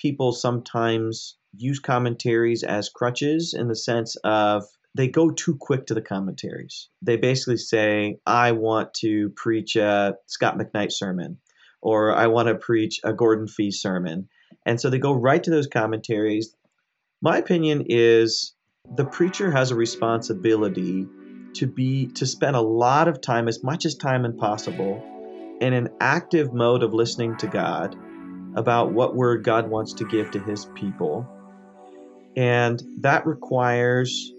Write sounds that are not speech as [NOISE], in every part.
people sometimes use commentaries as crutches in the sense of they go too quick to the commentaries. They basically say, I want to preach a Scot McKnight sermon, or I want to preach a Gordon Fee sermon. And so they go right to those commentaries. My opinion is the preacher has a responsibility to be to spend a lot of time, as much as time as possible, in an active mode of listening to God about what word God wants to give to his people. And that requires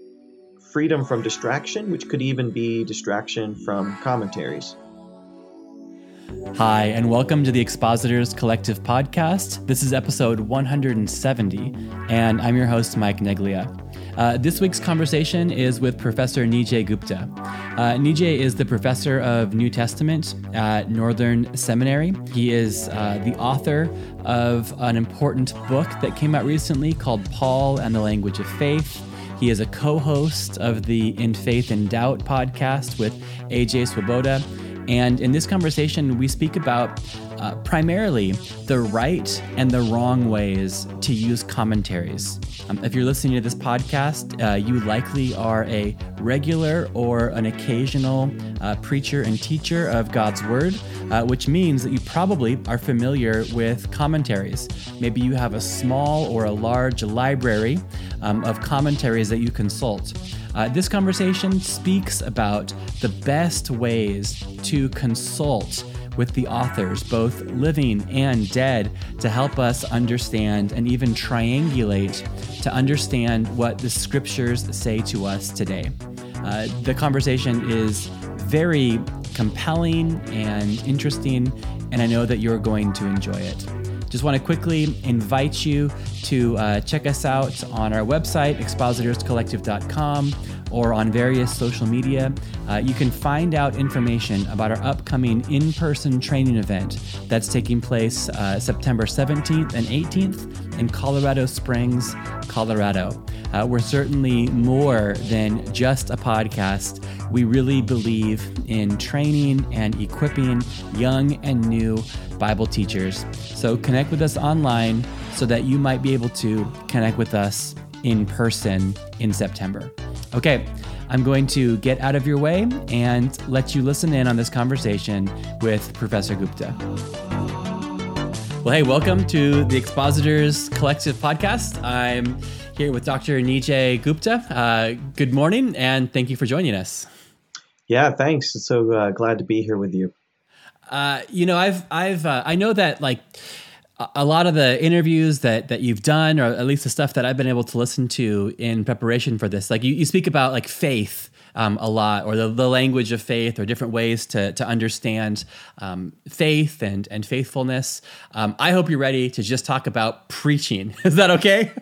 freedom from distraction, which could even be distraction from commentaries. Hi, and welcome to the Expositors Collective podcast. This is episode 170, and I'm your host, Mike Neglia. Uh, this week's conversation is with Professor Nijay Gupta. Uh, Nijay is the professor of New Testament at Northern Seminary. He is uh, the author of an important book that came out recently called Paul and the Language of Faith. He is a co host of the In Faith and Doubt podcast with AJ Swoboda. And in this conversation, we speak about uh, primarily the right and the wrong ways to use commentaries. Um, if you're listening to this podcast, uh, you likely are a regular or an occasional uh, preacher and teacher of God's Word, uh, which means that you probably are familiar with commentaries. Maybe you have a small or a large library um, of commentaries that you consult. Uh, this conversation speaks about the best ways to consult with the authors, both living and dead, to help us understand and even triangulate to understand what the scriptures say to us today. Uh, the conversation is very compelling and interesting, and I know that you're going to enjoy it. Just want to quickly invite you to uh, check us out on our website, expositorscollective.com or on various social media. Uh, you can find out information about our upcoming in person training event that's taking place uh, September 17th and 18th in Colorado Springs, Colorado. Uh, we're certainly more than just a podcast. We really believe in training and equipping young and new Bible teachers. So connect with us online so that you might be able to connect with us in person in September. Okay, I'm going to get out of your way and let you listen in on this conversation with Professor Gupta. Well, hey, welcome to the Expositors Collective podcast. I'm here with Dr. Nijay Gupta. Uh, good morning, and thank you for joining us. Yeah, thanks. So uh, glad to be here with you. Uh, you know, I've, I've, uh, I know that like a lot of the interviews that that you've done, or at least the stuff that I've been able to listen to in preparation for this, like you, you speak about like faith um, a lot, or the, the language of faith, or different ways to to understand um, faith and and faithfulness. Um, I hope you're ready to just talk about preaching. [LAUGHS] Is that okay?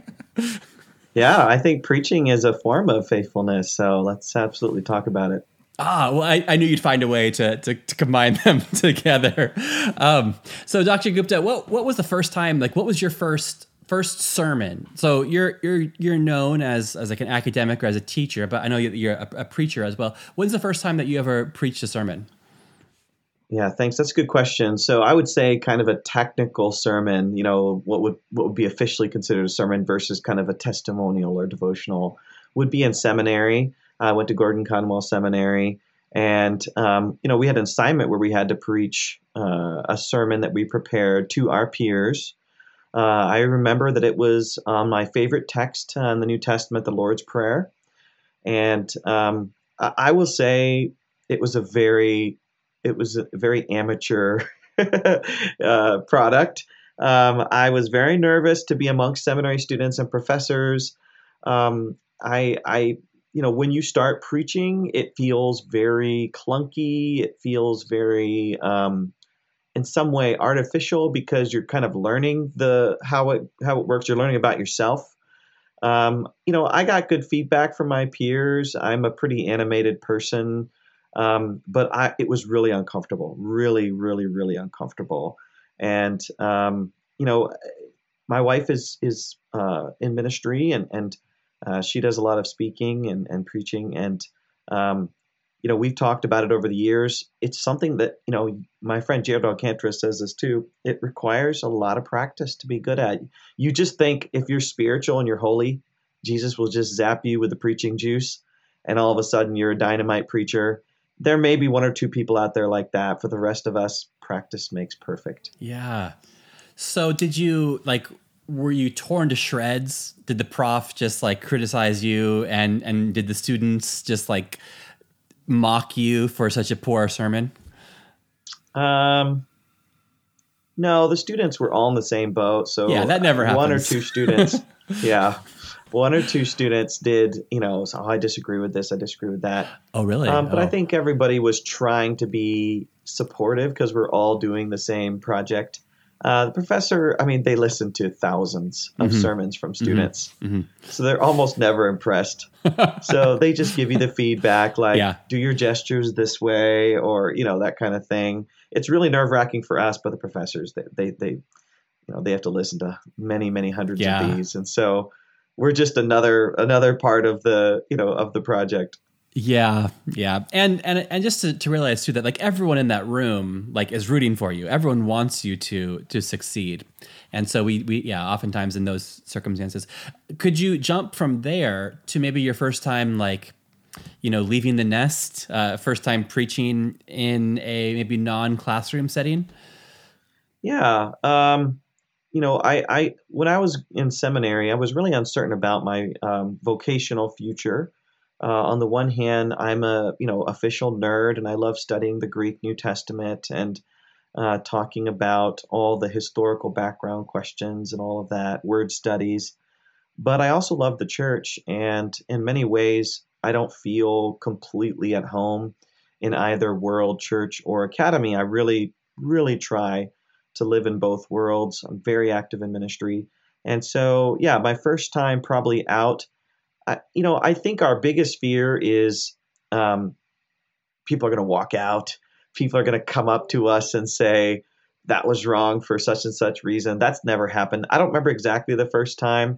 yeah, I think preaching is a form of faithfulness. So let's absolutely talk about it. Ah, well, I, I, knew you'd find a way to, to, to combine them [LAUGHS] together. Um, so, Dr. Gupta, what what was the first time? Like, what was your first first sermon? So, you're you're you're known as as like an academic or as a teacher, but I know you're a, a preacher as well. When's the first time that you ever preached a sermon? Yeah, thanks. That's a good question. So, I would say kind of a technical sermon. You know, what would what would be officially considered a sermon versus kind of a testimonial or devotional would be in seminary. I went to Gordon Conwell Seminary, and um, you know we had an assignment where we had to preach uh, a sermon that we prepared to our peers. Uh, I remember that it was um, my favorite text in the New Testament, the Lord's Prayer, and um, I, I will say it was a very it was a very amateur [LAUGHS] uh, product. Um, I was very nervous to be amongst seminary students and professors. Um, I, I you know, when you start preaching, it feels very clunky. It feels very, um, in some way, artificial because you're kind of learning the how it how it works. You're learning about yourself. Um, you know, I got good feedback from my peers. I'm a pretty animated person, um, but I it was really uncomfortable, really, really, really uncomfortable. And um, you know, my wife is is uh, in ministry and and uh, she does a lot of speaking and, and preaching, and um, you know, we've talked about it over the years. It's something that, you know, my friend Jared Alcantara says this too. It requires a lot of practice to be good at. You just think if you're spiritual and you're holy, Jesus will just zap you with the preaching juice, and all of a sudden you're a dynamite preacher. There may be one or two people out there like that. For the rest of us, practice makes perfect. Yeah. So, did you like? Were you torn to shreds? Did the prof just like criticize you, and and did the students just like mock you for such a poor sermon? Um, no, the students were all in the same boat. So yeah, that never happens. One or two students, [LAUGHS] yeah, one or two students did. You know, so, oh, I disagree with this. I disagree with that. Oh, really? Um, but oh. I think everybody was trying to be supportive because we're all doing the same project. Uh, the professor, I mean, they listen to thousands of mm-hmm. sermons from mm-hmm. students, mm-hmm. so they're almost never impressed. [LAUGHS] so they just give you the feedback, like, yeah. do your gestures this way, or you know that kind of thing. It's really nerve wracking for us, but the professors, they, they, they, you know, they have to listen to many, many hundreds yeah. of these, and so we're just another another part of the you know of the project. Yeah, yeah, and and and just to, to realize too that like everyone in that room like is rooting for you. Everyone wants you to to succeed, and so we we yeah, oftentimes in those circumstances, could you jump from there to maybe your first time like, you know, leaving the nest, uh, first time preaching in a maybe non classroom setting? Yeah, um, you know, I I when I was in seminary, I was really uncertain about my um, vocational future. Uh, on the one hand, I'm a you know official nerd, and I love studying the Greek New Testament and uh, talking about all the historical background questions and all of that, word studies. But I also love the church, and in many ways, I don't feel completely at home in either world, church, or academy. I really, really try to live in both worlds. I'm very active in ministry. And so, yeah, my first time probably out I, you know, I think our biggest fear is um, people are going to walk out. People are going to come up to us and say that was wrong for such and such reason. That's never happened. I don't remember exactly the first time,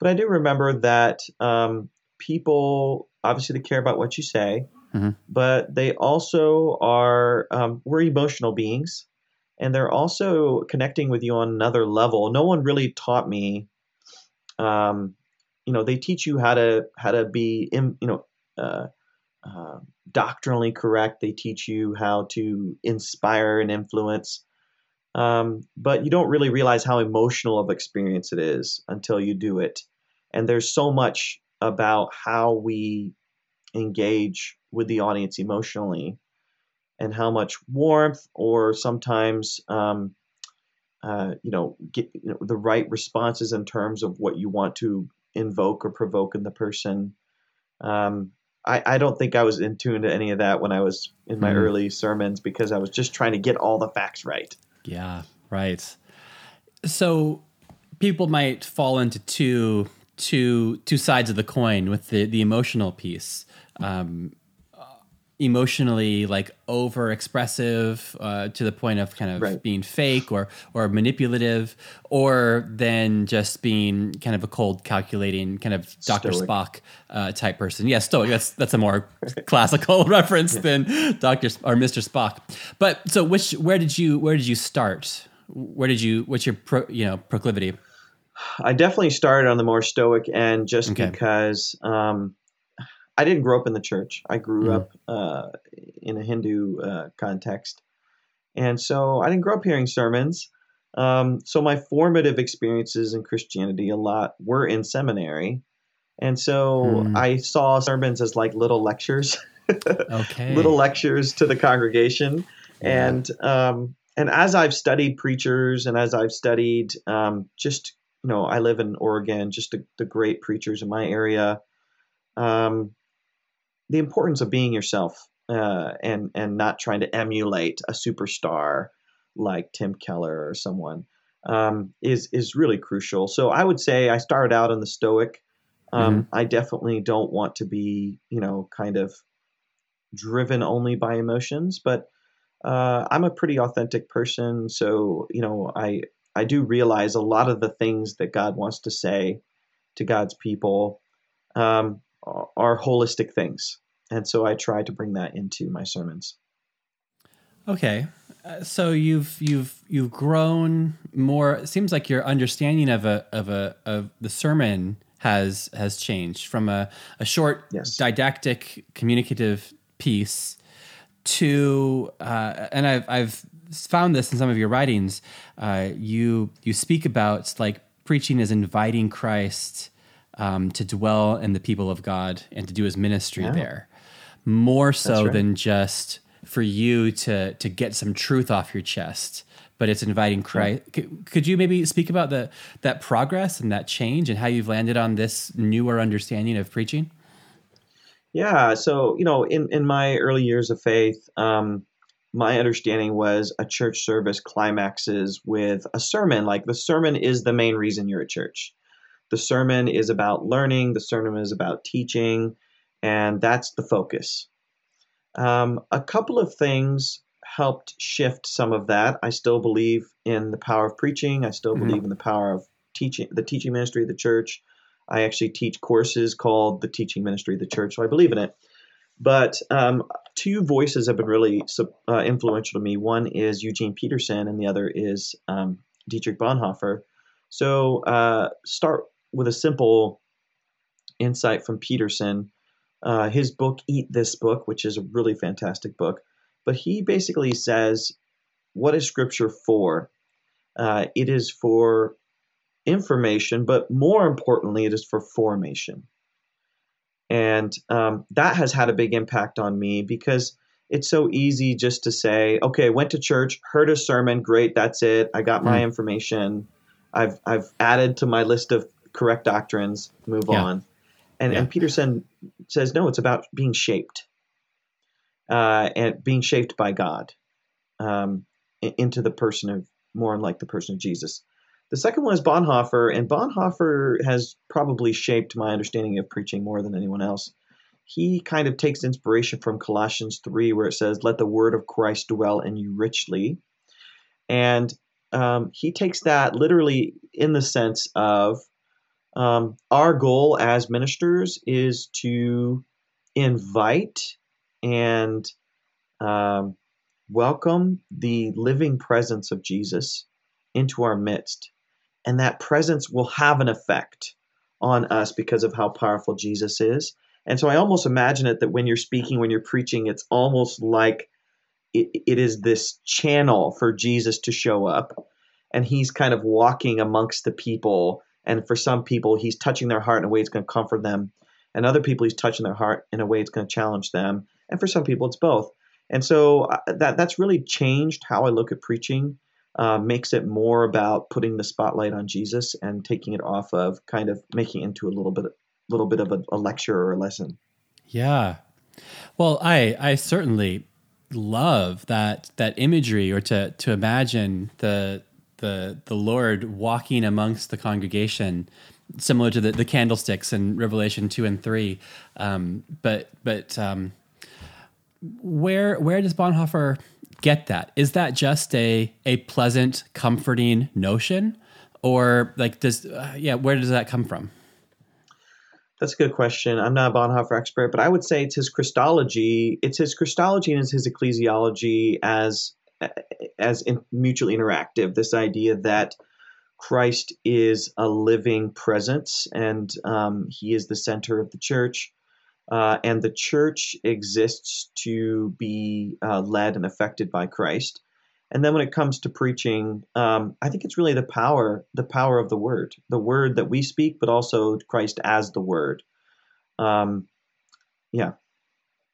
but I do remember that um, people obviously they care about what you say, mm-hmm. but they also are um, we're emotional beings, and they're also connecting with you on another level. No one really taught me um, you know they teach you how to how to be you know uh, uh, doctrinally correct. They teach you how to inspire and influence, um, but you don't really realize how emotional of experience it is until you do it. And there's so much about how we engage with the audience emotionally, and how much warmth or sometimes um, uh, you know, get you know, the right responses in terms of what you want to invoke or provoke in the person. Um, I, I don't think I was in tune to any of that when I was in my mm. early sermons because I was just trying to get all the facts right. Yeah, right. So people might fall into two two two sides of the coin with the the emotional piece. Um, emotionally like over expressive uh, to the point of kind of right. being fake or or manipulative or then just being kind of a cold calculating kind of Dr. Stoic. Spock uh, type person. Yeah, stoic. That's that's a more [LAUGHS] classical [LAUGHS] reference yeah. than Dr. or Mr. Spock. But so which where did you where did you start? Where did you what's your pro, you know proclivity? I definitely started on the more stoic end just okay. because um, I didn't grow up in the church. I grew mm. up uh, in a Hindu uh, context, and so I didn't grow up hearing sermons. Um, so my formative experiences in Christianity a lot were in seminary, and so mm. I saw sermons as like little lectures, [LAUGHS] okay, little lectures to the congregation, yeah. and um, and as I've studied preachers and as I've studied um, just you know I live in Oregon, just the, the great preachers in my area. Um, the importance of being yourself uh, and and not trying to emulate a superstar like Tim Keller or someone um, is is really crucial. So I would say I started out in the Stoic. Um, mm-hmm. I definitely don't want to be you know kind of driven only by emotions, but uh, I'm a pretty authentic person. So you know I I do realize a lot of the things that God wants to say to God's people um, are holistic things and so I try to bring that into my sermons. Okay, uh, so you've you've you've grown more. It seems like your understanding of a of a of the sermon has has changed from a, a short yes. didactic communicative piece to uh, and I've I've found this in some of your writings. Uh, you you speak about like preaching is inviting Christ um, to dwell in the people of God and to do His ministry yeah. there, more so right. than just for you to to get some truth off your chest. But it's inviting Christ. Yeah. Could, could you maybe speak about the that progress and that change and how you've landed on this newer understanding of preaching? Yeah, so you know, in in my early years of faith, um, my understanding was a church service climaxes with a sermon. Like the sermon is the main reason you're at church. The sermon is about learning. The sermon is about teaching, and that's the focus. Um, a couple of things helped shift some of that. I still believe in the power of preaching. I still mm-hmm. believe in the power of teaching, the teaching ministry of the church. I actually teach courses called the Teaching Ministry of the Church, so I believe in it. But um, two voices have been really uh, influential to me. One is Eugene Peterson, and the other is um, Dietrich Bonhoeffer. So, uh, start with a simple insight from Peterson. Uh, his book, Eat This Book, which is a really fantastic book, but he basically says, What is Scripture for? Uh, it is for information, but more importantly, it is for formation. And um, that has had a big impact on me because it's so easy just to say, okay, went to church, heard a sermon, great, that's it. I got my mm. information. I've I've added to my list of correct doctrines, move yeah. on. And, yeah. and Peterson says, no, it's about being shaped uh, and being shaped by God um, into the person of more like the person of Jesus. The second one is Bonhoeffer, and Bonhoeffer has probably shaped my understanding of preaching more than anyone else. He kind of takes inspiration from Colossians 3, where it says, Let the word of Christ dwell in you richly. And um, he takes that literally in the sense of um, our goal as ministers is to invite and um, welcome the living presence of Jesus into our midst and that presence will have an effect on us because of how powerful Jesus is. And so I almost imagine it that when you're speaking, when you're preaching, it's almost like it, it is this channel for Jesus to show up. And he's kind of walking amongst the people. And for some people, he's touching their heart in a way that's going to comfort them. And other people, he's touching their heart in a way that's going to challenge them. And for some people, it's both. And so uh, that that's really changed how I look at preaching uh, makes it more about putting the spotlight on Jesus and taking it off of kind of making it into a little bit, little bit of a, a lecture or a lesson. Yeah. Well, I I certainly love that that imagery or to to imagine the the the Lord walking amongst the congregation, similar to the, the candlesticks in Revelation two and three. Um, but but um, where where does Bonhoeffer get that. Is that just a a pleasant, comforting notion, or like does uh, yeah? Where does that come from? That's a good question. I'm not a Bonhoeffer expert, but I would say it's his Christology. It's his Christology and it's his ecclesiology as as in, mutually interactive. This idea that Christ is a living presence and um, he is the center of the church. Uh, and the church exists to be uh, led and affected by Christ. And then when it comes to preaching, um, I think it's really the power, the power of the word, the word that we speak, but also Christ as the word. Um, yeah,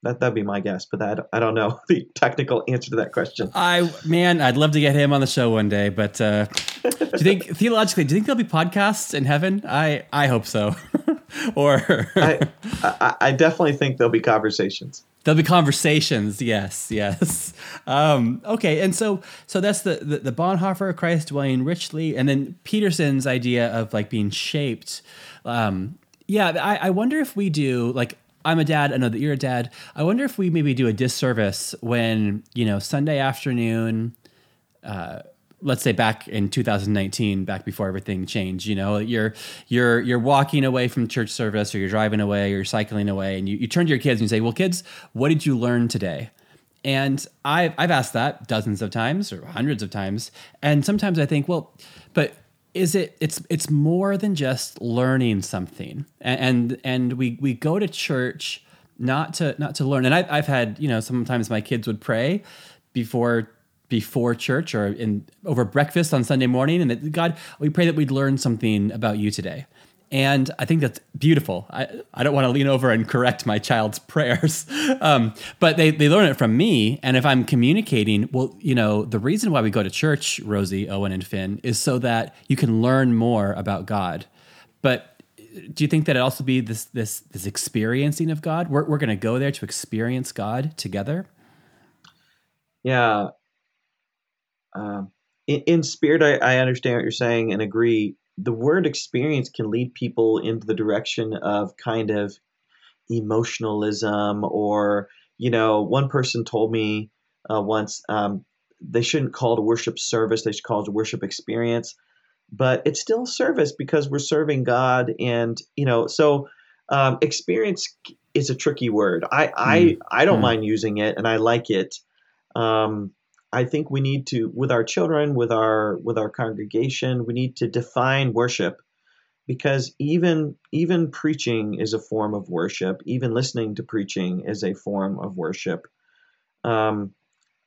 that that'd be my guess, but that I don't know [LAUGHS] the technical answer to that question. I man, I'd love to get him on the show one day, but uh, do you think theologically, do you think there'll be podcasts in heaven? I I hope so. [LAUGHS] or I, I, I definitely think there'll be conversations. There'll be conversations. Yes, yes. Um, okay, and so so that's the, the the Bonhoeffer Christ dwelling richly, and then Peterson's idea of like being shaped. Um, yeah, I, I wonder if we do like I'm a dad. I know that you're a dad. I wonder if we maybe do a disservice when you know Sunday afternoon. Uh, let's say back in 2019 back before everything changed you know you're you're you're walking away from church service or you're driving away or you're cycling away and you, you turn to your kids and you say well kids what did you learn today and I've, I've asked that dozens of times or hundreds of times and sometimes i think well but is it it's it's more than just learning something and and, and we we go to church not to not to learn and I, i've had you know sometimes my kids would pray before before church or in over breakfast on Sunday morning, and God, we pray that we'd learn something about you today. And I think that's beautiful. I, I don't want to lean over and correct my child's [LAUGHS] prayers, um, but they, they learn it from me. And if I'm communicating, well, you know, the reason why we go to church, Rosie, Owen, and Finn, is so that you can learn more about God. But do you think that it also be this this this experiencing of God? We're, we're going to go there to experience God together. Yeah, um, in, in, spirit, I, I understand what you're saying and agree. The word experience can lead people into the direction of kind of emotionalism, or, you know, one person told me uh, once um, they shouldn't call it a worship service, they should call it a worship experience. But it's still service because we're serving God. And, you know, so um, experience is a tricky word. I, mm. I, I don't mm. mind using it and I like it. Um, I think we need to, with our children, with our with our congregation, we need to define worship, because even even preaching is a form of worship. Even listening to preaching is a form of worship. Um,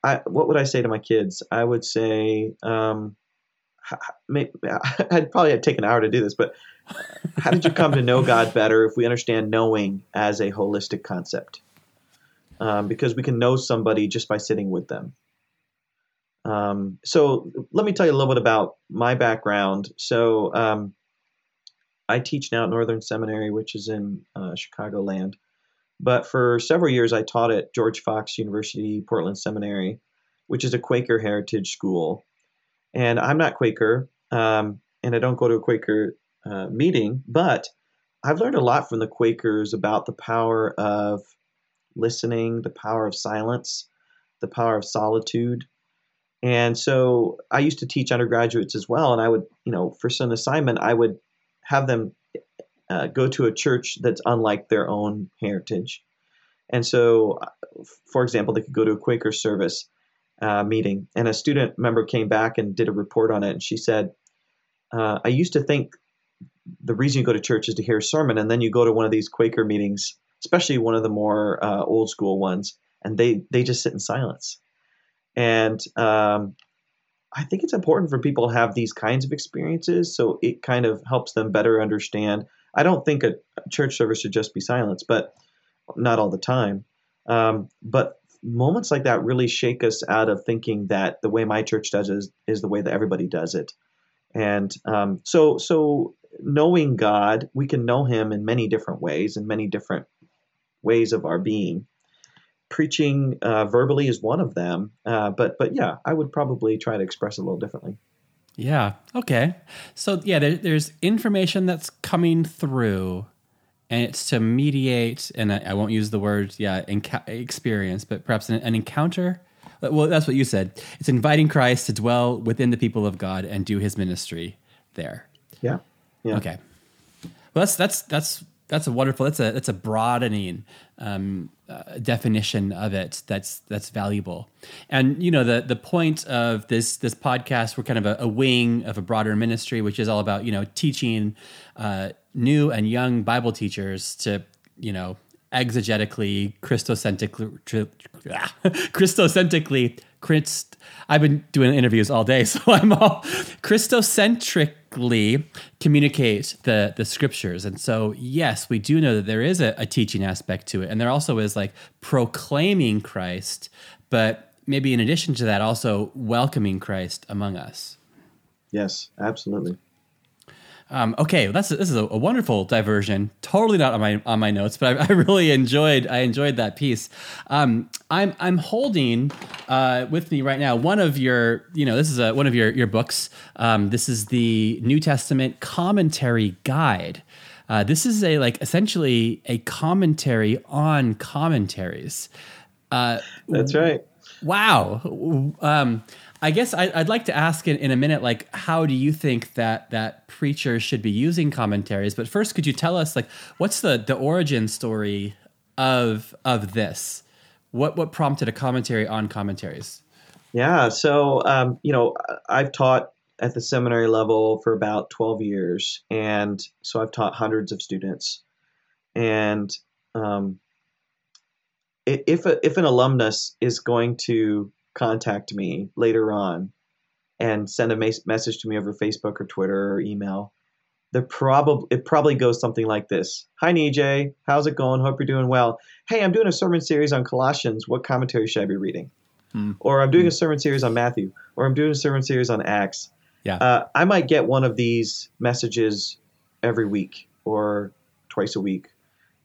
I, what would I say to my kids? I would say, um, maybe, [LAUGHS] I'd probably take an hour to do this, but how did you come to know [LAUGHS] God better if we understand knowing as a holistic concept? Um, because we can know somebody just by sitting with them. Um, so let me tell you a little bit about my background. So um, I teach now at Northern Seminary, which is in uh, Chicagoland. But for several years, I taught at George Fox University, Portland Seminary, which is a Quaker heritage school. And I'm not Quaker, um, and I don't go to a Quaker uh, meeting, but I've learned a lot from the Quakers about the power of listening, the power of silence, the power of solitude, and so I used to teach undergraduates as well. And I would, you know, for some assignment, I would have them uh, go to a church that's unlike their own heritage. And so, for example, they could go to a Quaker service uh, meeting, and a student member came back and did a report on it. And she said, uh, I used to think the reason you go to church is to hear a sermon, and then you go to one of these Quaker meetings, especially one of the more uh, old school ones, and they, they just sit in silence and um, I think it's important for people to have these kinds of experiences so it kind of helps them better understand. I don't think a church service should just be silence, but not all the time. Um, but moments like that really shake us out of thinking that the way my church does is, is the way that everybody does it. And um, so, so knowing God, we can know Him in many different ways, in many different ways of our being preaching uh, verbally is one of them. Uh, but but yeah, I would probably try to express it a little differently. Yeah. Okay. So yeah, there, there's information that's coming through, and it's to mediate. And I, I won't use the word yeah experience, but perhaps an, an encounter. Well, that's what you said. It's inviting Christ to dwell within the people of God and do His ministry there. Yeah. Yeah. Okay. Well, that's that's that's that's a wonderful. That's a that's a broadening um, uh, definition of it. That's that's valuable. And you know the the point of this this podcast, we're kind of a, a wing of a broader ministry, which is all about you know teaching uh, new and young Bible teachers to you know exegetically, Christocentrically, [LAUGHS] Christocentrically, Christ. I've been doing interviews all day, [LAUGHS] so I'm all Christocentric communicate the the scriptures. And so, yes, we do know that there is a, a teaching aspect to it, and there also is like proclaiming Christ, but maybe in addition to that, also welcoming Christ among us. Yes, absolutely. Um, okay, that's this is a, a, wonderful diversion. Totally not on my on my notes, but I, I really enjoyed I enjoyed that piece. Um, I'm I'm holding uh, with me right now one of your you know this is a, one of your your books. Um, this is the New Testament commentary guide. Uh, this is a like essentially a commentary on commentaries. Uh, That's right. Wow. Um, I guess I, would like to ask in, in a minute, like, how do you think that that preachers should be using commentaries? But first, could you tell us, like, what's the the origin story of of this? What what prompted a commentary on commentaries? Yeah, so um, you know, I've taught at the seminary level for about 12 years. And so I've taught hundreds of students. And um, if, a, if an alumnus is going to contact me later on and send a message to me over Facebook or Twitter or email, the probably it probably goes something like this: Hi Nijay, how's it going? Hope you're doing well. Hey, I'm doing a sermon series on Colossians. What commentary should I be reading? Hmm. Or I'm doing hmm. a sermon series on Matthew. Or I'm doing a sermon series on Acts. Yeah. Uh, I might get one of these messages every week or twice a week.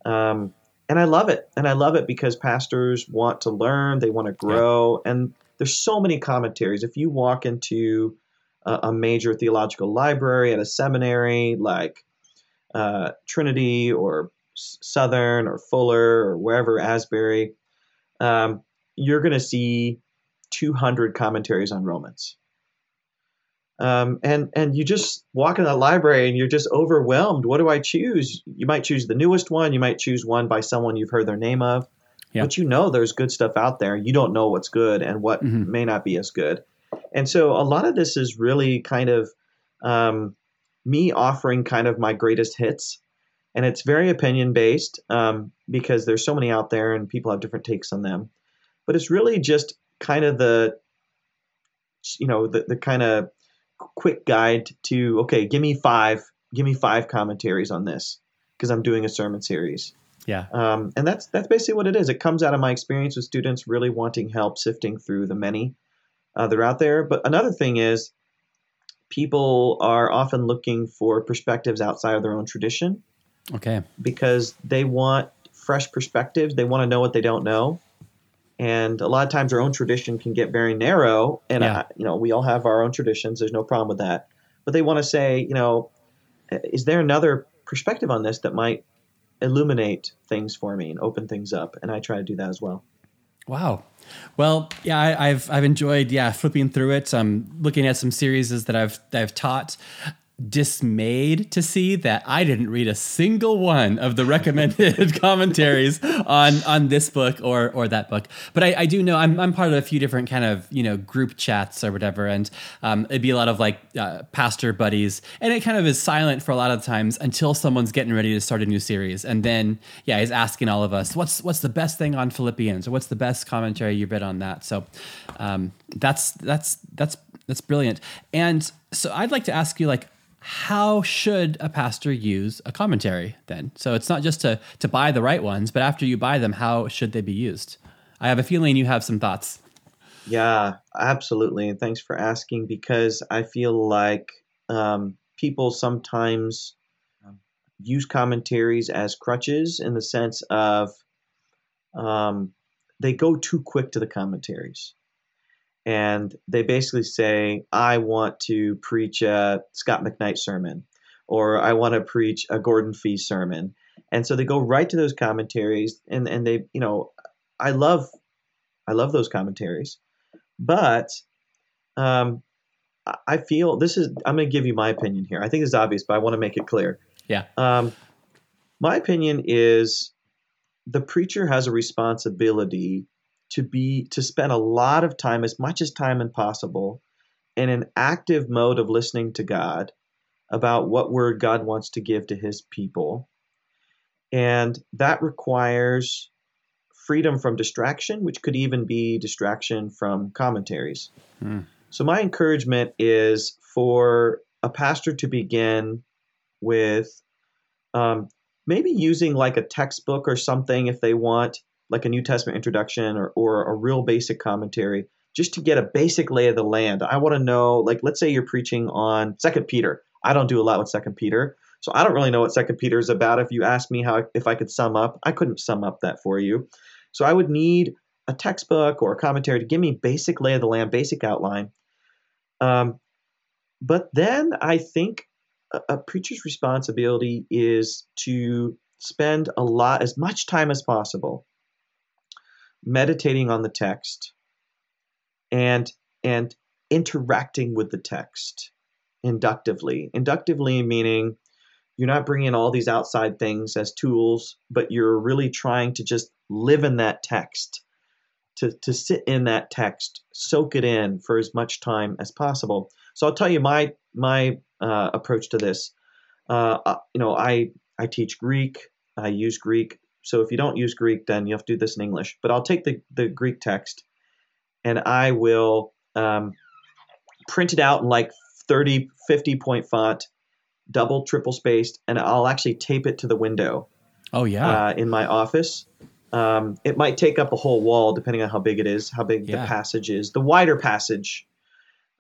Um, and I love it. And I love it because pastors want to learn, they want to grow. Yeah. And there's so many commentaries. If you walk into a, a major theological library at a seminary like uh, Trinity or Southern or Fuller or wherever, Asbury, um, you're going to see 200 commentaries on Romans. Um, and and you just walk in the library and you're just overwhelmed. What do I choose? You might choose the newest one. You might choose one by someone you've heard their name of. Yeah. But you know there's good stuff out there. You don't know what's good and what mm-hmm. may not be as good. And so a lot of this is really kind of um, me offering kind of my greatest hits. And it's very opinion based um, because there's so many out there and people have different takes on them. But it's really just kind of the, you know, the, the kind of quick guide to okay, give me five, give me five commentaries on this because I'm doing a sermon series. Yeah. Um, and that's that's basically what it is. It comes out of my experience with students really wanting help sifting through the many uh, that are out there. But another thing is, people are often looking for perspectives outside of their own tradition. Okay. Because they want fresh perspectives. They want to know what they don't know and a lot of times our own tradition can get very narrow and yeah. I, you know we all have our own traditions there's no problem with that. But they want to say you know uh, is there another perspective on this that might illuminate things for me and open things up? And i try to do that as well. Wow. Well yeah I, have i've enjoyed yeah flipping through it i'm looking at some series that i've that i've taught dismayed to see that I didn't read a single one of the recommended [LAUGHS] commentaries on on this book or or that book. But I, I, do know I'm I'm part of a few different kind of you know group chats or whatever, and um, it'd be a lot of like uh, pastor buddies, and it kind of is silent for a lot of times until someone's getting ready to start a new series, and then yeah, he's asking all of us what's what's the best thing on Philippians or what's the best commentary you've read on that. So um, that's that's that's that's brilliant. And so I'd like to ask you like how should a pastor use a commentary then? So it's not just to to buy the right ones, but after you buy them, how should they be used? I have a feeling you have some thoughts. Yeah, absolutely. And thanks for asking because I feel like um, people sometimes um, use commentaries as crutches in the sense of um, they go too quick to the commentaries and they basically say, I want to preach a Scot McKnight sermon, or I want to preach a Gordon Fee sermon. And so they go right to those commentaries, and, and they, you know, I love, I love those commentaries, but um, I feel this is. I'm going to give you my opinion here. I think it's obvious, but I want to make it clear. Yeah. Um, my opinion is the preacher has a responsibility to be to spend a lot of time as much as time as possible in an active mode of listening to God about what word God wants to give to his people. And that requires freedom from distraction, which could even be distraction from commentaries. Hmm. So, my encouragement is for a pastor to begin with um, maybe using like a textbook or something if they want like a New Testament introduction or, or a real basic commentary, just to get a basic lay of the land. I want to know, like, let's say you're preaching on Second Peter. I don't do a lot with Second Peter, so I don't really know what Second Peter is about. If you ask me how if I could sum up, I couldn't sum up that for you. So I would need a textbook or a commentary to give me basic lay of the land, basic outline. Um, but then I think a, a preacher's responsibility is to spend a lot, as much time as possible, meditating on the text and and interacting with the text inductively. Inductively meaning you're not bringing all these outside things as tools, but you're really trying to just live in that text, to, to sit in that text, soak it in for as much time as possible. So I'll tell you my my uh, approach to this. Uh, uh you know, I I teach Greek. I use Greek. So if you don't use Greek, then you have to do this in English. But I'll take the, the Greek text and I will um, print it out in like 30, 50 point font, double, triple spaced, and I'll actually tape it to the window. Oh, yeah. Uh, in my office. Um, it might take up a whole wall depending on how big it is, how big yeah. the passage is, the wider passage.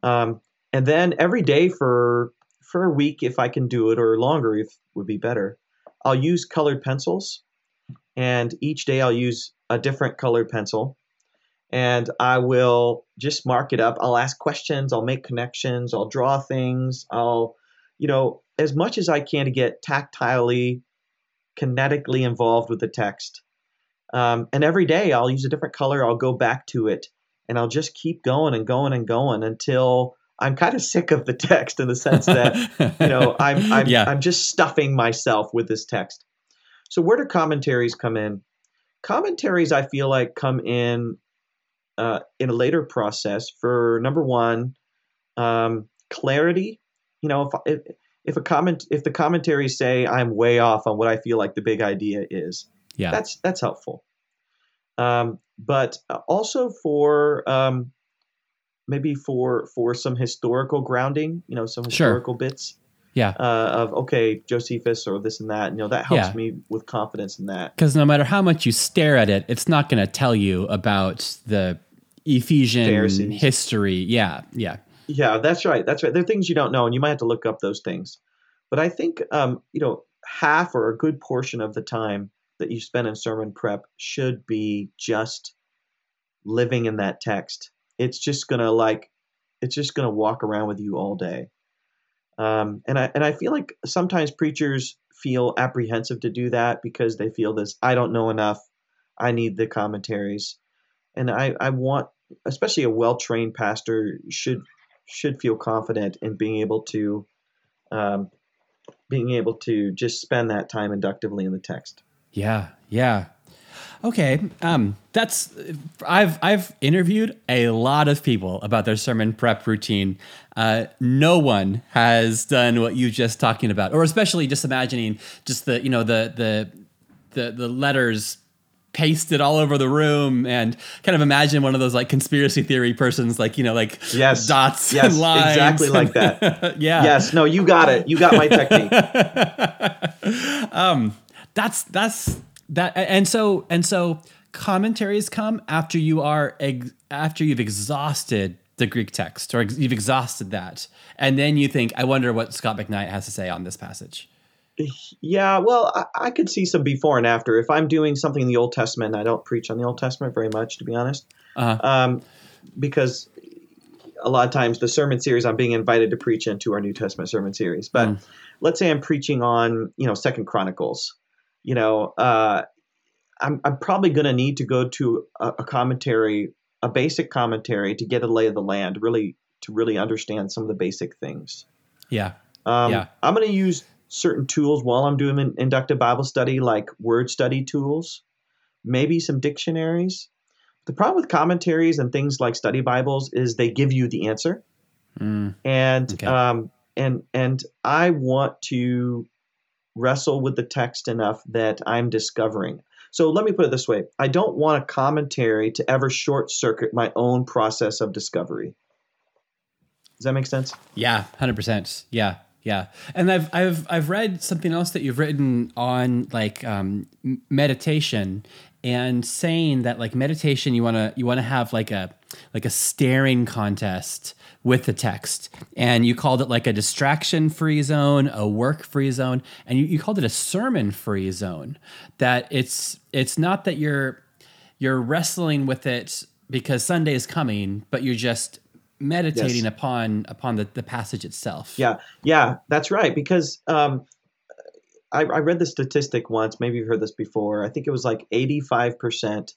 Um, and then every day for for a week, if I can do it, or longer, if would be better. I'll use colored pencils, and each day I'll use a different colored pencil, and I will just mark it up. I'll ask questions, I'll make connections, I'll draw things, I'll, you know, as much as I can to get tactilely, kinetically involved with the text. Um, and every day I'll use a different color, I'll go back to it, and I'll just keep going and going and going until I'm kind of [LAUGHS] sick of the text in the sense that you know I'm I'm, [LAUGHS] yeah. I'm just stuffing myself with this text. So where do commentaries come in? Commentaries I feel like come in uh, in a later process for number one um, clarity. You know if, if if a comment if the commentaries say I'm way off on what I feel like the big idea is, yeah, that's that's helpful. Um, but also for um, maybe for for some historical grounding, you know, some historical sure. bits. Yeah. Uh, of okay, Josephus or this and that. You know, that helps yeah. me with confidence in that. Because no matter how much you stare at it, it's not going to tell you about the Ephesian Pharisees. history. Yeah, yeah. Yeah, that's right. That's right. There are things you don't know, and you might have to look up those things. But I think, um, you know, half or a good portion of the time that you spend in sermon prep should be just living in that text it's just gonna like it's just gonna walk around with you all day. Um, and I and I feel like sometimes preachers feel apprehensive to do that because they feel this I don't know enough. I need the commentaries, and I I want especially a well trained pastor should should feel confident in being able to um, being able to just spend that time inductively in the text. Yeah, yeah. Okay, um, that's I've I've interviewed a lot of people about their sermon prep routine. Uh, no one has done what you just talking about, or especially just imagining just the you know the the the, the letters pasted all over the room and kind of imagine one of those like conspiracy theory persons like you know like yes. dots yes, and lines exactly like that. [LAUGHS] Yeah. Yes no you got it. You got my technique. [LAUGHS] Um that's that's that and so and so commentaries come after you are ex- after you've exhausted the Greek text or ex- you've exhausted that, and then you think, I wonder what Scot McKnight has to say on this passage. Yeah, well, I, I, could see some before and after. If I'm doing something in the Old Testament, I don't preach on the Old Testament very much, to be honest, uh-huh. um, because a lot of times the sermon series I'm being invited to preach into our New Testament sermon series. But mm. let's say I'm preaching on, you know, Second Chronicles you know, uh, I'm, I'm probably going to need to go to a, a, commentary, a basic commentary to get a lay of the land, really to really understand some of the basic things. Yeah. Um, yeah. I'm going to use certain tools while I'm doing an inductive Bible study, like word study tools, maybe some dictionaries. The problem with commentaries and things like study Bibles is they give you the answer, mm. and okay. um, and and I want to wrestle with the text enough that I'm discovering. So let me put it this way I don't want a commentary to ever short circuit my own process of discovery. Does that make sense? Yeah, 100%. Yeah. Yeah, and I've I've I've read something else that you've written on like um, meditation and saying that like meditation you want to you want to have like a like a staring contest with the text. And you called it like a distraction free zone, a work free zone, and you, you called it a sermon free zone. That it's it's not that you're you're wrestling with it because Sunday is coming, but you're just meditating yes. upon upon the, the passage itself. Yeah, yeah, that's right. Because um, I, I read the statistic once. Maybe you've heard this before. I think it was like eighty five percent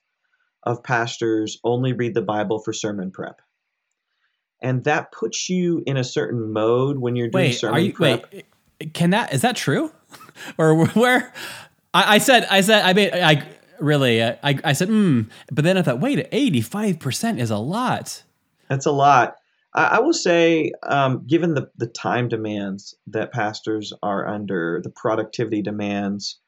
of pastors only read the Bible for sermon prep. and that puts you in a certain mode when you're doing Wait, sermon are you prep. wait? Can that is that true? [LAUGHS] or where? I, I said I said I mean I really I I said hmm, but then I thought wait, eighty five percent is a lot. That's a lot. I, I will say, um, given the, the time demands that pastors are under, the productivity demands,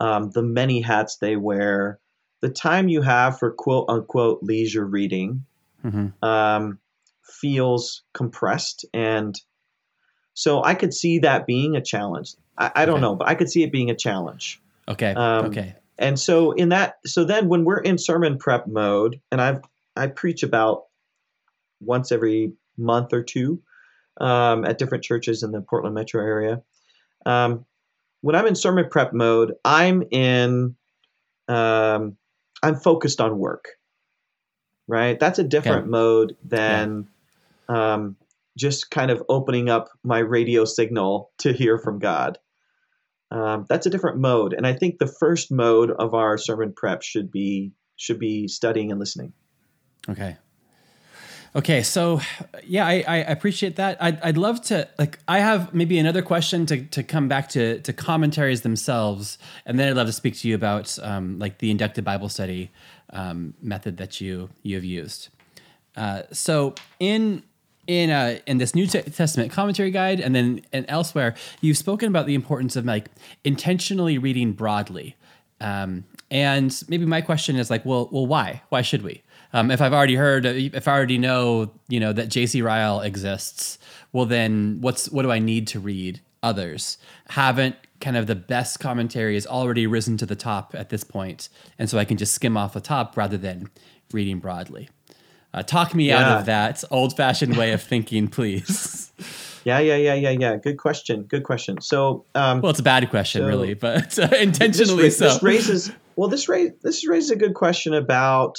um, the many hats they wear, the time you have for quote unquote leisure reading Mm-hmm. um, feels compressed. And so I could see that being a challenge. I, I don't Okay. know, but I could see it being a challenge. Okay, Um, okay, And so in that, so then when we're in sermon prep mode, and I've I preach about once every month or two um, at different churches in the Portland metro area. Um, when I'm in sermon prep mode, I'm in, um, I'm focused on work. Right, that's a different mode than um, just kind of opening up my radio signal to hear from God. Um, that's a different mode, and I think the first mode of our sermon prep should be should be studying and listening. okay. Okay, so yeah, I, I appreciate that. I'd, I'd love to like. I have maybe another question to, to come back to to commentaries themselves, and then I'd love to speak to you about um, like the inductive Bible study um, method that you you have used. Uh, so in in uh, in this New Testament commentary guide, and then and elsewhere, you've spoken about the importance of like intentionally reading broadly. Um, and maybe my question is like, well, well, why? Why should we? Um, if I've already heard, if I already know, you know, that J.C. Ryle exists, well, then what's what do I need to read? Others haven't kind of the best commentary has already risen to the top at this point, and so I can just skim off the top rather than reading broadly. Uh, talk me out of that old-fashioned way of thinking, please. [LAUGHS] Yeah, yeah, yeah, yeah, yeah. Good question. Good question. So, um, well, it's a bad question, So- really, but uh, [LAUGHS] intentionally this, ra- so. this raises well. This ra- this raises a good question about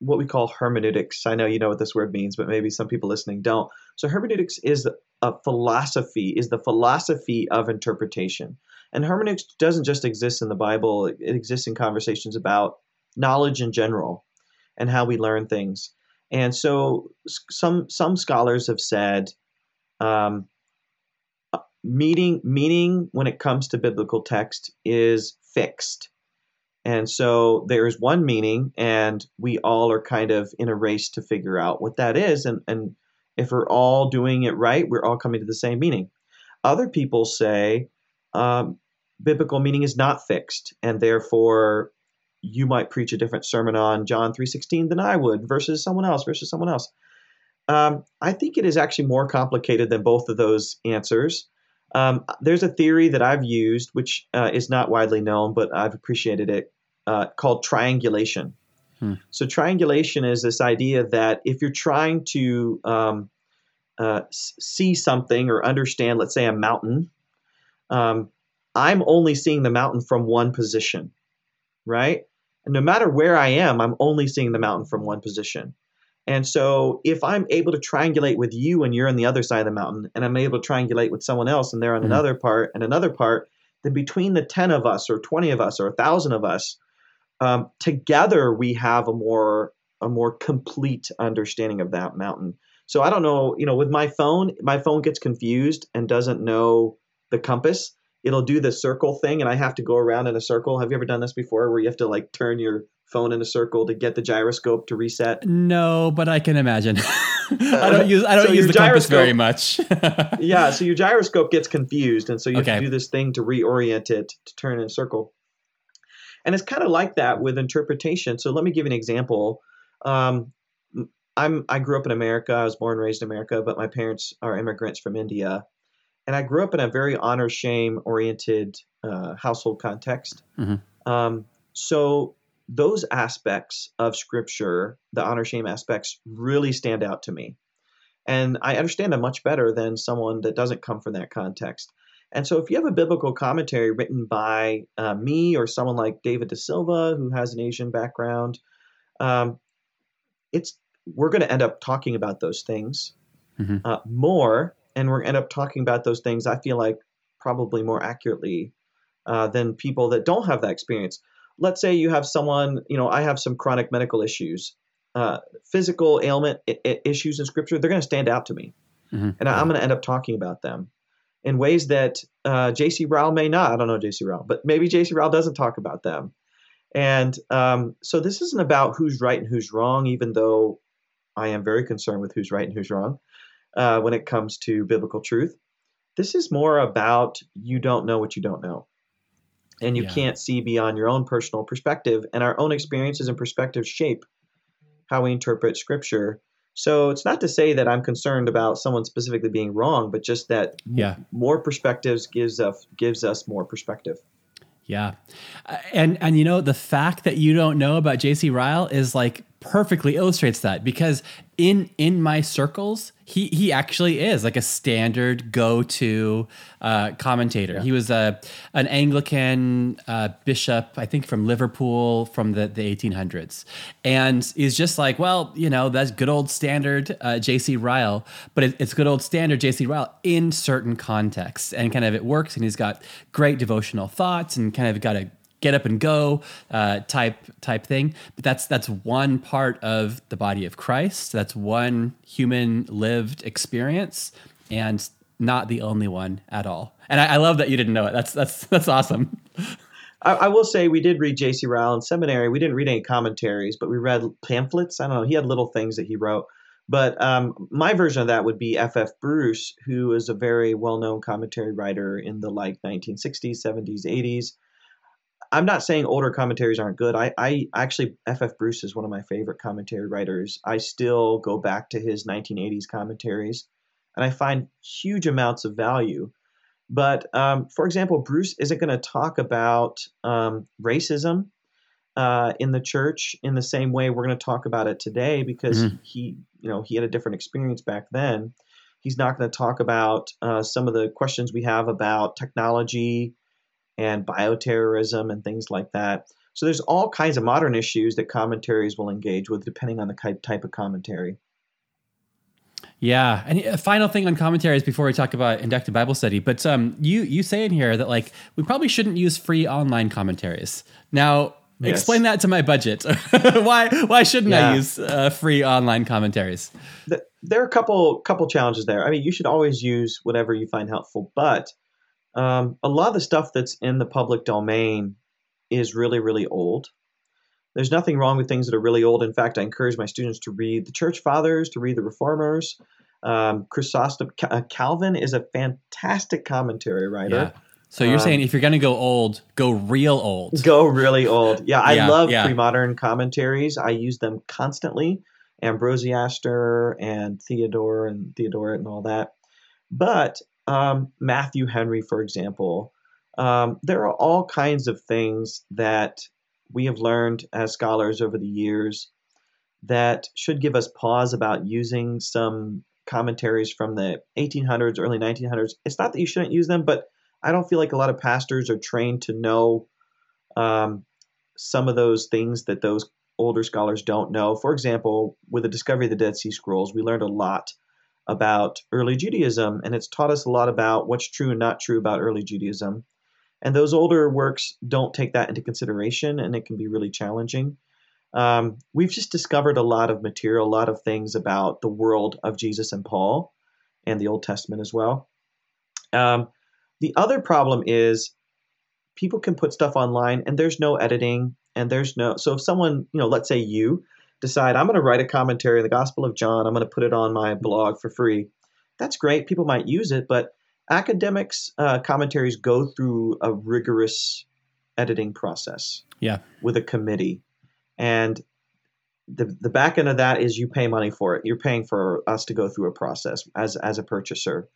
what we call hermeneutics. I know you know what this word means, but maybe some people listening don't. So, hermeneutics is a philosophy, is the philosophy of interpretation, and hermeneutics doesn't just exist in the Bible. It exists in conversations about knowledge in general and how we learn things. And so, some some scholars have said. Um, meaning meaning when it comes to biblical text is fixed and so there's one meaning and we all are kind of in a race to figure out what that is. And and if we're all doing it right we're all coming to the same meaning. Other people say um, biblical meaning is not fixed and therefore you might preach a different sermon on john 3.16 than i would versus someone else versus someone else. Um, i think it is actually more complicated than both of those answers. Um, there's a theory that I've used, which uh, is not widely known, but I've appreciated it, uh, called triangulation. Hmm. So, triangulation is this idea that if you're trying to um, uh, see something or understand, let's say, a mountain, um, I'm only seeing the mountain from one position, right? And no matter where I am, I'm only seeing the mountain from one position. And so if I'm able to triangulate with you and you're on the other side of the mountain, and I'm able to triangulate with someone else and they're on Mhm. another part and another part, then between the 10 of us or 20 of us or a thousand of us, um, together we have a more a more complete understanding of that mountain. So I don't know, you know, with my phone, my phone gets confused and doesn't know the compass. It'll do the circle thing and I have to go around in a circle. Have you ever done this before where you have to like turn your phone in a circle to get the gyroscope to reset? No, but I can imagine. [LAUGHS] I don't use I don't So use the compass gyroscope- very much. [LAUGHS] yeah, so your gyroscope gets confused, and so you have Okay. to do this thing to reorient it to turn in a circle. And it's kind of like that with interpretation. So let me give you an example. Um, I'm I grew up in America. I was born and raised in America, but my parents are immigrants from India, and I grew up in a very honor shame oriented uh, household context. Mhm. Um, so those aspects of scripture, the honor shame aspects, really stand out to me and I understand them much better than someone that doesn't come from that context. And so, if you have a biblical commentary written by uh, me or someone like David De Silva, who has an Asian background, um, it's we're going to end up talking about those things Mhm. uh, more, and we're going to end up talking about those things. I feel like probably more accurately uh, than people that don't have that experience. Let's say you have someone, you know, I have some chronic medical issues. uh, physical ailment I- I- issues in Scripture, they're going to stand out to me, Mhm. and I- I'm going to end up talking about them in ways that uh, J.C. Ryle may not. I don't know J.C. Ryle, but maybe J.C. Ryle doesn't talk about them. And um, so this isn't about who's right and who's wrong, even though I am very concerned with who's right and who's wrong uh, when it comes to biblical truth. This is more about you don't know what you don't know. And you Yeah. can't see beyond your own personal perspective, and our own experiences and perspectives shape how we interpret scripture. So it's not to say that I'm concerned about someone specifically being wrong, but just that Yeah. more perspectives gives us gives us more perspective. Yeah. Uh, And and you know the fact that you don't know about JC Ryle is like perfectly illustrates that because in in my circles he he actually is like a standard go-to uh, commentator. He was a an Anglican uh, bishop I think from Liverpool from the the 1800s and is just like well, you know, that's good old standard uh, JC Ryle, but it, it's good old standard JC Ryle in certain contexts. And kind of it works and he's got great devotional thoughts and kind of got a get up and go uh, type type thing. But that's that's one part of the body of Christ. That's one human lived experience, and not the only one at all. And I, I love that you didn't know it. That's that's [LAUGHS] that's awesome. I, I will say we did read J.C. Ryle in seminary. We didn't read any commentaries, but we read pamphlets. I don't know. He had little things that he wrote. But um, my version of that would be F.F. Bruce, who is a very well-known commentary writer in the like 1960s, 70s, 80s. I'm not saying older commentaries aren't good. I, I actually F.F. Bruce is one of my favorite commentary writers. I still go back to his 1980s commentaries, and I find huge amounts of value. But um, for example, Bruce isn't going to talk about um, racism uh, in the church in the same way we're going to talk about it today because Mhm. he, you know, he had a different experience back then. He's not going to talk about uh, some of the questions we have about technology and bioterrorism and things like that. So there's all kinds of modern issues that commentaries will engage with depending on the type of commentary. Yeah, and a final thing on commentaries before we talk about inductive Bible study. But um, you you say in here that like we probably shouldn't use free online commentaries. Now, Yes. explain that to my budget. [LAUGHS] why why shouldn't I use uh, free online commentaries? th- there are a couple couple challenges there. I mean, you should always use whatever you find helpful, but um, a lot of the stuff that's in the public domain is really really old. There's nothing wrong with things that are really old. In fact, I encourage my students to read the Church Fathers, to read the Reformers. Um, Chrysostom uh, Calvin is a fantastic commentary writer. Yeah. So you're Um, saying if you're going to go old, go real old. Go really old. Yeah, I Yeah, love yeah. pre-modern commentaries. I use them constantly. Ambrosiaster and Theodore and Theodoret and all that. But um, Matthew Henry, for example, um, there are all kinds of things that we have learned as scholars over the years that should give us pause about using some commentaries from the 1800s, early 1900s. It's not that you shouldn't use them, but I don't feel like a lot of pastors are trained to know um, some of those things that those older scholars don't know. For example, with the discovery of the Dead Sea Scrolls, we learned a lot about early Judaism, and it's taught us a lot about what's true and not true about early Judaism. And those older works don't take that into consideration, and it can be really challenging. Um, we've just discovered a lot of material, a lot of things about the world of Jesus and Paul and the Old Testament as well. Um, the other problem is people can put stuff online and there's no editing and there's no so if someone you know let's say you decide i'm going to write a commentary of the gospel of john i'm going to put it on my blog for free. That's great people might use it but academics uh, commentaries go through a rigorous editing process Yeah. with a committee. And the, the back end of that is you pay money for it. You're paying for us to go through a process as as a purchaser.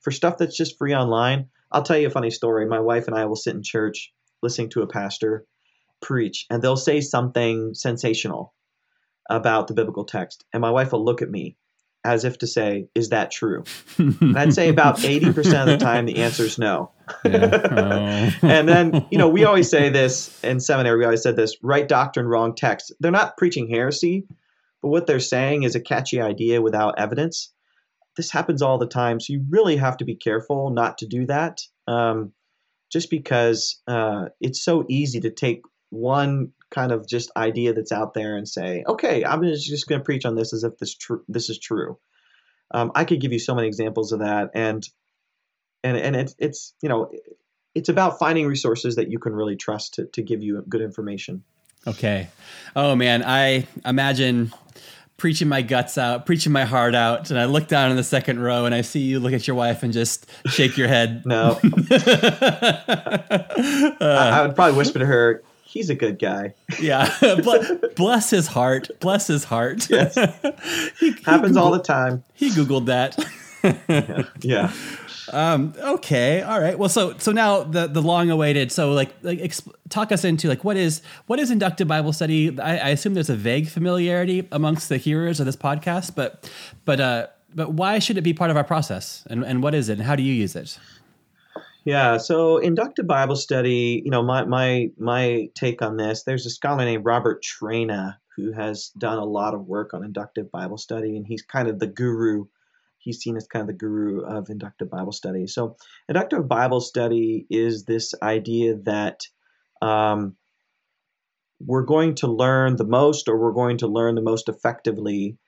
For stuff that's just free online I'll tell you a funny story. My wife and I will sit in church listening to a pastor preach, and they'll say something sensational about the biblical text. And my wife will look at me as if to say, Is that true? And I'd say about [LAUGHS] 80% of the time the answer is no. Yeah. [LAUGHS] Oh. and then, you know, we always say [LAUGHS] this in seminary, we always said this right doctrine, wrong text. They're not preaching heresy, but what they're saying is a catchy idea without evidence. This happens all the time. So you really have to be careful not to do that. Um, just because uh, it's so easy to take one kind of just idea that's out there and say, okay, I'm just going to preach on this as if this true this is true. Um, I could give you so many examples of that, and and and it's it's you know it's about finding resources that you can really trust to to give you good information. Okay. Oh man, I imagine preaching my guts out, preaching my heart out, and I look down in the second row and I see you look at your wife and just shake your head. no. uh, [LAUGHS] I, I would probably whisper to her, he's a good guy. yeah. [LAUGHS] [LAUGHS] Bless his heart. Bless his heart. Yes. [LAUGHS] he, he Happens Googled, all the time. He Googled that. yeah. yeah. Um, okay, all right. Well, so so now the the long awaited. So like like exp- talk us into like what is what is inductive Bible study? I, I, assume there's a vague familiarity amongst the hearers of this podcast, but but uh but why should it be part of our process? And and what is it? And how do you use it? Yeah, so inductive Bible study, you know, my my my take on this, there's a scholar named Robert Traina who has done a lot of work on inductive Bible study, and he's kind of the guru he's seen as kind of the guru of inductive Bible study. So, inductive Bible study is this idea that um, we're going to learn the most, or we're going to learn the most effectively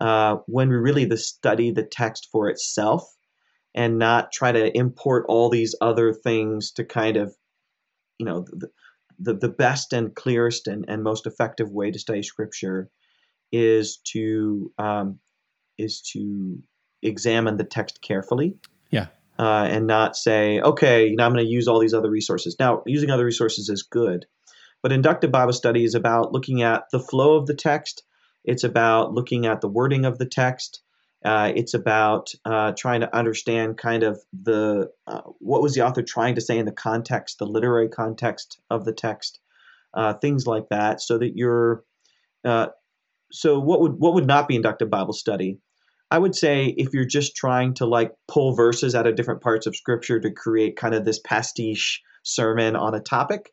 uh, when we really the study the text for itself, and not try to import all these other things to kind of, you know, the the, the best and clearest and, and most effective way to study Scripture is to um, is to examine the text carefully. Yeah. Uh, and not say, okay, now I'm going to use all these other resources. Now, using other resources is good, but inductive Bible study is about looking at the flow of the text. It's about looking at the wording of the text. Uh, it's about uh, trying to understand kind of the uh, what was the author trying to say in the context, the literary context of the text, uh, things like that, so that you're. Uh, so what would what would not be inductive Bible study? I would say if you're just trying to like pull verses out of different parts of scripture to create kind of this pastiche sermon on a topic,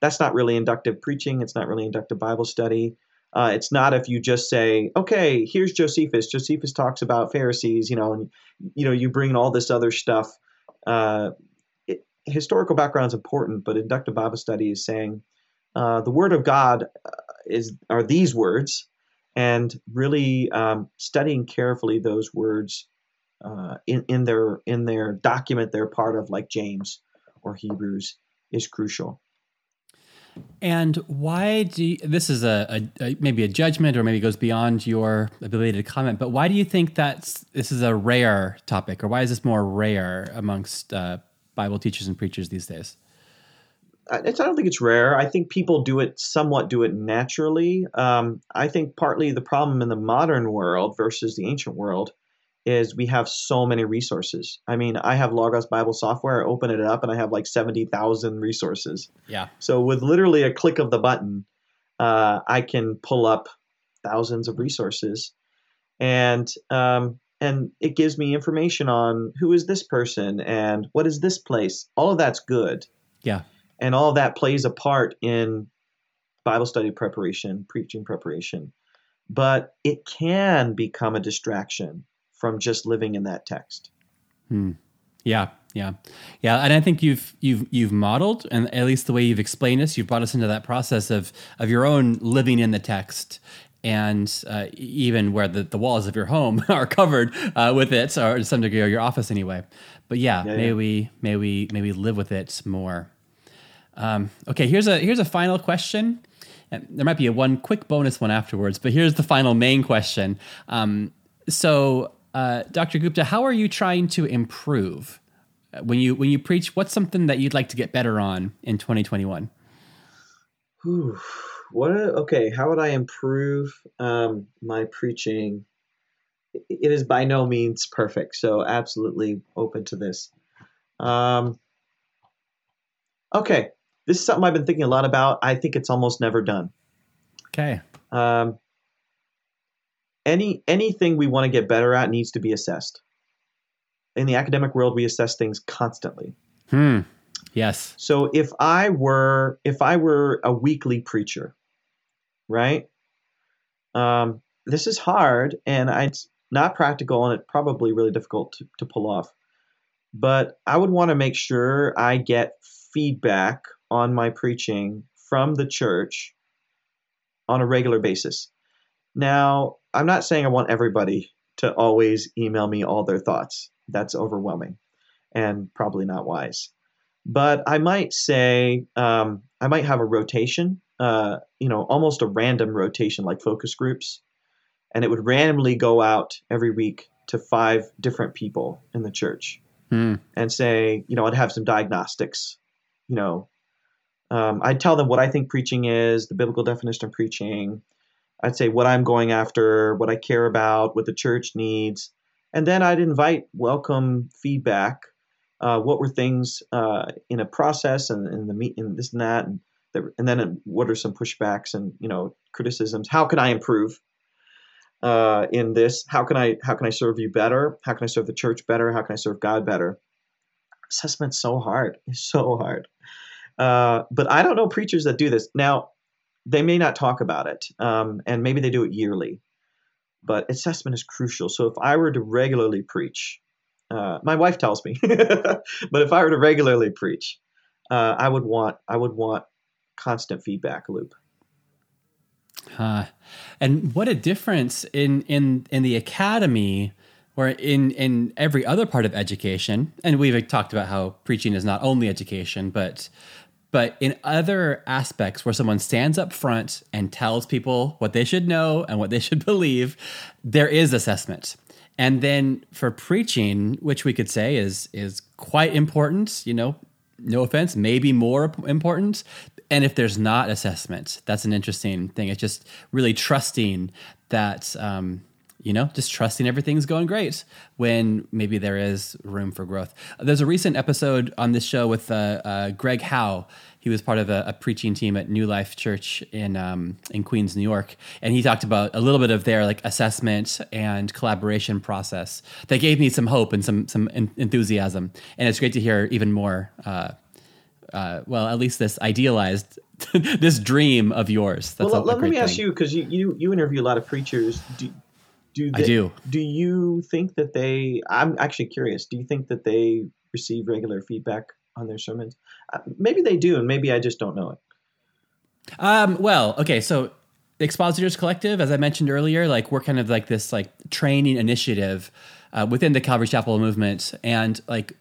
that's not really inductive preaching. It's not really inductive Bible study. Uh, it's not if you just say, okay, here's Josephus. Josephus talks about Pharisees, you know, and you know you bring in all this other stuff. Uh, it, historical background is important, but inductive Bible study is saying uh, the Word of God uh, is are these words, and really um, studying carefully those words uh, in, in their in their document they're part of, like James or Hebrews, is crucial. And why do you, this is a, a, a, maybe a judgment or maybe goes beyond your ability to comment, but why do you think that this is a rare topic, or why is this more rare amongst uh, Bible teachers and preachers these days? I don't think it's rare. I think people do it somewhat do it naturally. Um, I think partly the problem in the modern world versus the ancient world is we have so many resources. I mean, I have Logos Bible software. I open it up and I have like seventy thousand resources. Yeah. So with literally a click of the button, uh, I can pull up thousands of resources, and um, and it gives me information on who is this person and what is this place. All of that's good. Yeah and all of that plays a part in Bible study preparation, preaching preparation. But it can become a distraction from just living in that text. Hmm. Yeah, yeah, yeah. And I think you've you've you've modeled, and at least the way you've explained this, you've brought us into that process of of your own living in the text, and uh, even where the, the walls of your home [LAUGHS] are covered uh, with it, or to some degree, or your office anyway. But yeah, yeah may yeah. we may we may we live with it more. Um, okay, here's a here's a final question. And there might be a one quick bonus one afterwards, but here's the final main question. Um, so, uh, Dr. Gupta, how are you trying to improve when you when you preach? What's something that you'd like to get better on in 2021? Whew. What? okay, how would I improve um, my preaching? It is by no means perfect, so absolutely open to this. Um, okay, this is something I've been thinking a lot about. I think it's almost never done. Okay. Um, any anything we want to get better at needs to be assessed. In the academic world, we assess things constantly. Hmm. Yes. So if I were if I were a weekly preacher, right? Um, this is hard and it's not practical and it's probably really difficult to, to pull off. But I would want to make sure I get feedback on my preaching from the church on a regular basis. Now, I'm not saying I want everybody to always email me all their thoughts. That's overwhelming and probably not wise. But I might say um, I might have a rotation, uh, you know, almost a random rotation like focus groups, and it would randomly go out every week to five different people in the church Hmm. and say, you know, I'd have some diagnostics. You know, um, I'd tell them what I think preaching is, the biblical definition of preaching. I'd say what I'm going after, what I care about, what the church needs, and then I'd invite welcome feedback. Uh, what were things uh, in a process and in the meet and this and that, and, the, and then what are some pushbacks and you know criticisms? How can I improve? uh, in this. How can I how can I serve you better? How can I serve the church better? How can I serve God better? Assessment's so hard. It's so hard. Uh, but I don't know preachers that do this. Now, they may not talk about it, um, and maybe they do it yearly. But assessment is crucial. So if I were to regularly preach, uh, my wife tells me, [LAUGHS] but if I were to regularly preach, uh, I would want I would want constant feedback loop. Huh. And what a difference in in in the academy or in in every other part of education. And we've talked about how preaching is not only education, but but in other aspects where someone stands up front and tells people what they should know and what they [LAUGHS] should believe, there is assessment. And then for preaching, which we could say is is quite important, you know, no offense, maybe more important. And if there's not assessment, that's an interesting thing. It's just really trusting that, um, you know, just trusting everything's going great when maybe there is room for growth. There's a recent episode on this show with uh, uh, Greg Howe. He was part of a, a, preaching team at New Life Church in um, in Queens, New York, and he talked about a little bit of their like assessment and collaboration process. That gave me some hope and some some enthusiasm, and it's great to hear even more. Uh, uh, well, at least this idealized, [LAUGHS] this dream of yours. That's well, let, let me thing. ask you because you, you you interview a lot of preachers. Do, do they, I do. Do you think that they? I'm actually curious. Do you think that they receive regular feedback on their sermons? Uh, maybe they do, and maybe I just don't know it. Um, well, okay, so Expositors Collective, as I mentioned earlier, like we're kind of like this like training initiative uh, within the Calvary Chapel movement, and like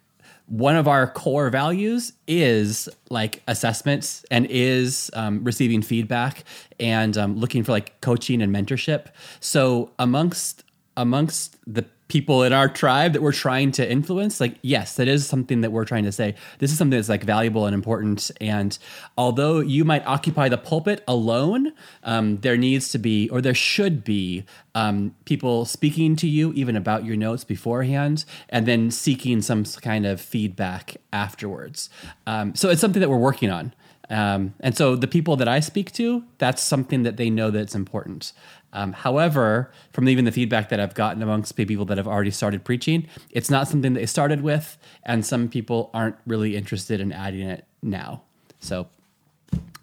one of our core values is like assessments and is um, receiving feedback and um, looking for like coaching and mentorship. So amongst amongst the people in our tribe that we're trying to influence like yes that is something that we're trying to say. This is something that's like valuable and important. And although you might occupy the pulpit alone um, there needs to be or there should be um, people speaking to you even about your notes beforehand and then seeking some kind of feedback afterwards. Um, so it's something that we're working on. Um, and so the people that I speak to, that's something that they know that's important. Um, however, from even the feedback that I've gotten amongst people that have already started preaching, it's not something they started with, and some people aren't really interested in adding it now. So,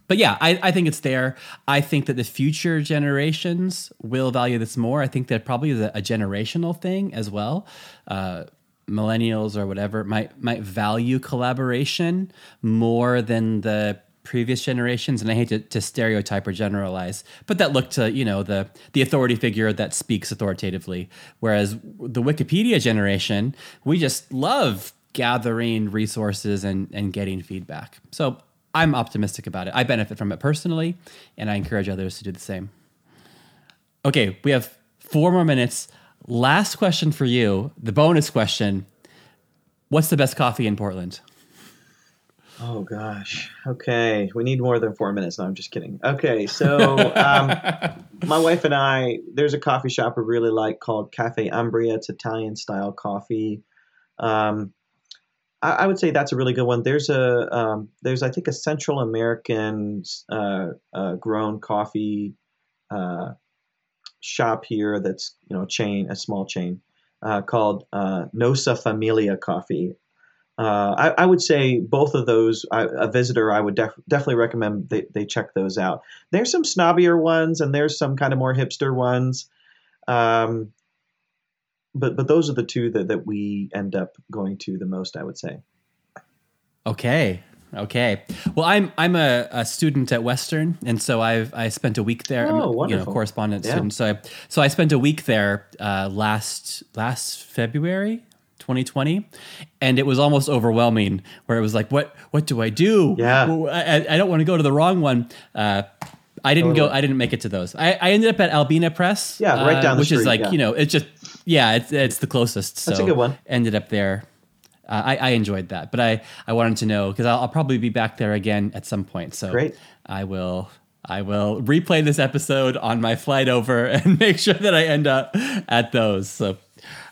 but yeah, I, I think it's there. I think that the future generations will value this more. I think that probably is a, a generational thing as well. Uh, millennials or whatever might might value collaboration more than the previous generations and i hate to, to, stereotype or generalize but that look to you know the the authority figure that speaks authoritatively. Whereas the wikipedia generation we just love gathering resources and and getting feedback. So i'm optimistic about it. I benefit from it personally and i encourage others to do the same. Okay we have four more minutes. Last question for you the bonus question. What's the best coffee in portland Oh gosh. Okay, we need more than four minutes. No, I'm just kidding. Okay, so [LAUGHS] um, my wife and I, there's a coffee shop we really like called Cafe Umbria. It's Italian style coffee. Um, I, I, would say that's a really good one. There's a um, there's I think a Central American uh, uh, grown coffee uh, shop here that's you know a chain, a small chain uh, called uh, Nossa Familia Coffee uh, I, I, would say both of those. I, a visitor, I would def- definitely recommend they, they check those out. There's some snobbier ones, and there's some kind of more hipster ones. Um, but but those are the two that, that we end up going to the most. I would say. Okay, Okay. Well, I'm I'm a, a, student at Western, and so I've I spent a week there. Oh, I'm, wonderful. You know, correspondent yeah. student. So I, so I spent a week there uh, last last February. 2020 and it was almost overwhelming where it was like what what do i do yeah i, I don't want to go to the wrong one uh, I didn't totally. go. I didn't make it to those. I, I ended up at Albina Press. Yeah, right down uh, which street, is like yeah. you know, it's just yeah, it's it's the closest. That's so a good one. Ended up there. Uh, I, I enjoyed that, but I, I wanted to know because I'll, I'll probably be back there again at some point. So Great. I will I will replay this episode on my flight over [LAUGHS] and make sure that I end up at those. So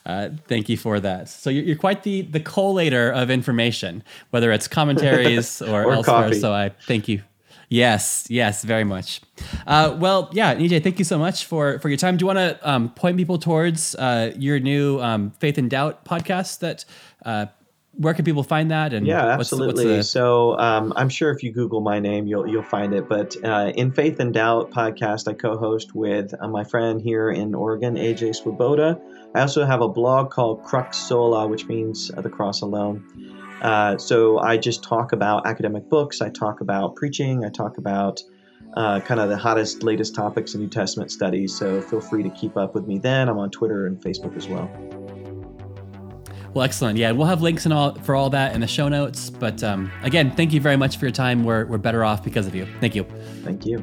uh, thank you for that. So you're, you're, quite the the collator of information, whether it's commentaries [LAUGHS] or, or elsewhere. Coffee. So I thank you. Yes, yes, very much. Uh, well, yeah, EJ, thank you so much for for your time. Do you want to um, point people towards uh, your new um, Faith and Doubt podcast? That uh, where can people find that? And yeah, what's- absolutely. what's the- so um, I'm sure if you Google my name, you'll you'll find it. But uh, in Faith and Doubt podcast, I co-host with uh, my friend here in Oregon, AJ Swoboda. I also have a blog called Crux Sola, which means uh, the cross alone. Uh, so I just talk about academic books. I talk about preaching. I talk about uh, kind of the hottest, latest topics in New Testament studies. So feel free to keep up with me then. I'm on Twitter and Facebook as well. Well, excellent. Yeah, we'll have links and all for all that in the show notes. But um, again, thank you very much for your time. We're we're better off because of you. Thank you. Thank you.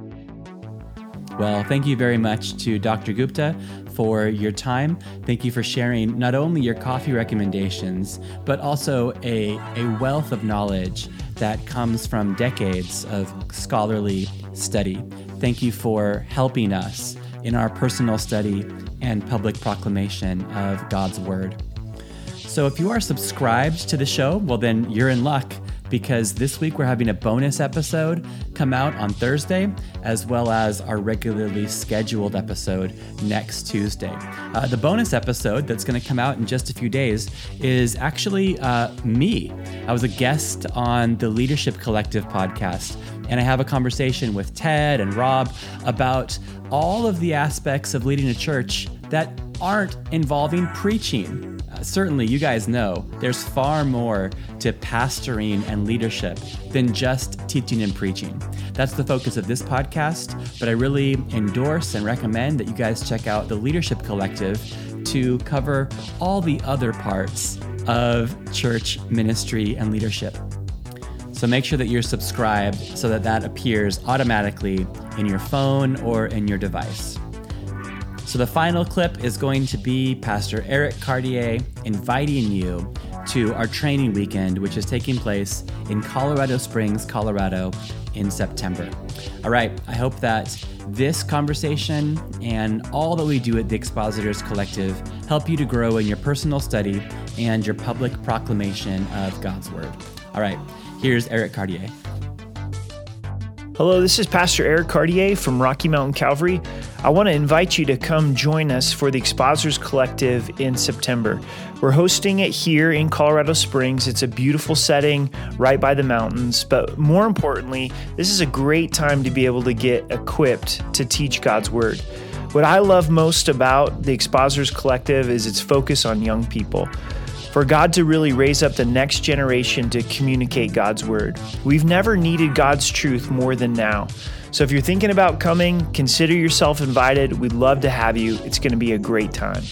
Well, thank you very much to Dr. Gupta for your time. Thank you for sharing not only your coffee recommendations, but also a, a wealth of knowledge that comes from decades of scholarly study. Thank you for helping us in our personal study and public proclamation of God's Word. So, if you are subscribed to the show, well, then you're in luck because this week we're having a bonus episode come out on Thursday, as well as our regularly scheduled episode next Tuesday. Uh, the bonus episode that's going to come out in just a few days is actually uh, me. I was a guest on the Leadership Collective podcast, and I have a conversation with Ted and Rob about all of the aspects of leading a church that aren't involving preaching. Uh, certainly, you guys know there's far more to pastoring and leadership than just teaching and preaching. That's the focus of this podcast, but I really endorse and recommend that you guys check out the Leadership Collective to cover all the other parts of church ministry and leadership. So make sure that you're subscribed so that that appears automatically in your phone or in your device. So the final clip is going to be Pastor Eric Cartier inviting you to our training weekend, which is taking place in Colorado Springs, Colorado in September. All right, I hope that this conversation and all that we do at the Expositors Collective help you to grow in your personal study and your public proclamation of God's Word. All right, here's Eric Cartier. Hello, this is Pastor Eric Cartier from Rocky Mountain Calvary. I want to invite you to come join us for the Expositors Collective in September. We're hosting it here in Colorado Springs. It's a beautiful setting right by the mountains, but more importantly, this is a great time to be able to get equipped to teach God's Word. What I love most about the Expositors Collective is its focus on young people for God to really raise up the next generation to communicate God's word. We've never needed God's truth more than now. So if you're thinking about coming, consider yourself invited. We'd love to have you. It's going to be a great time.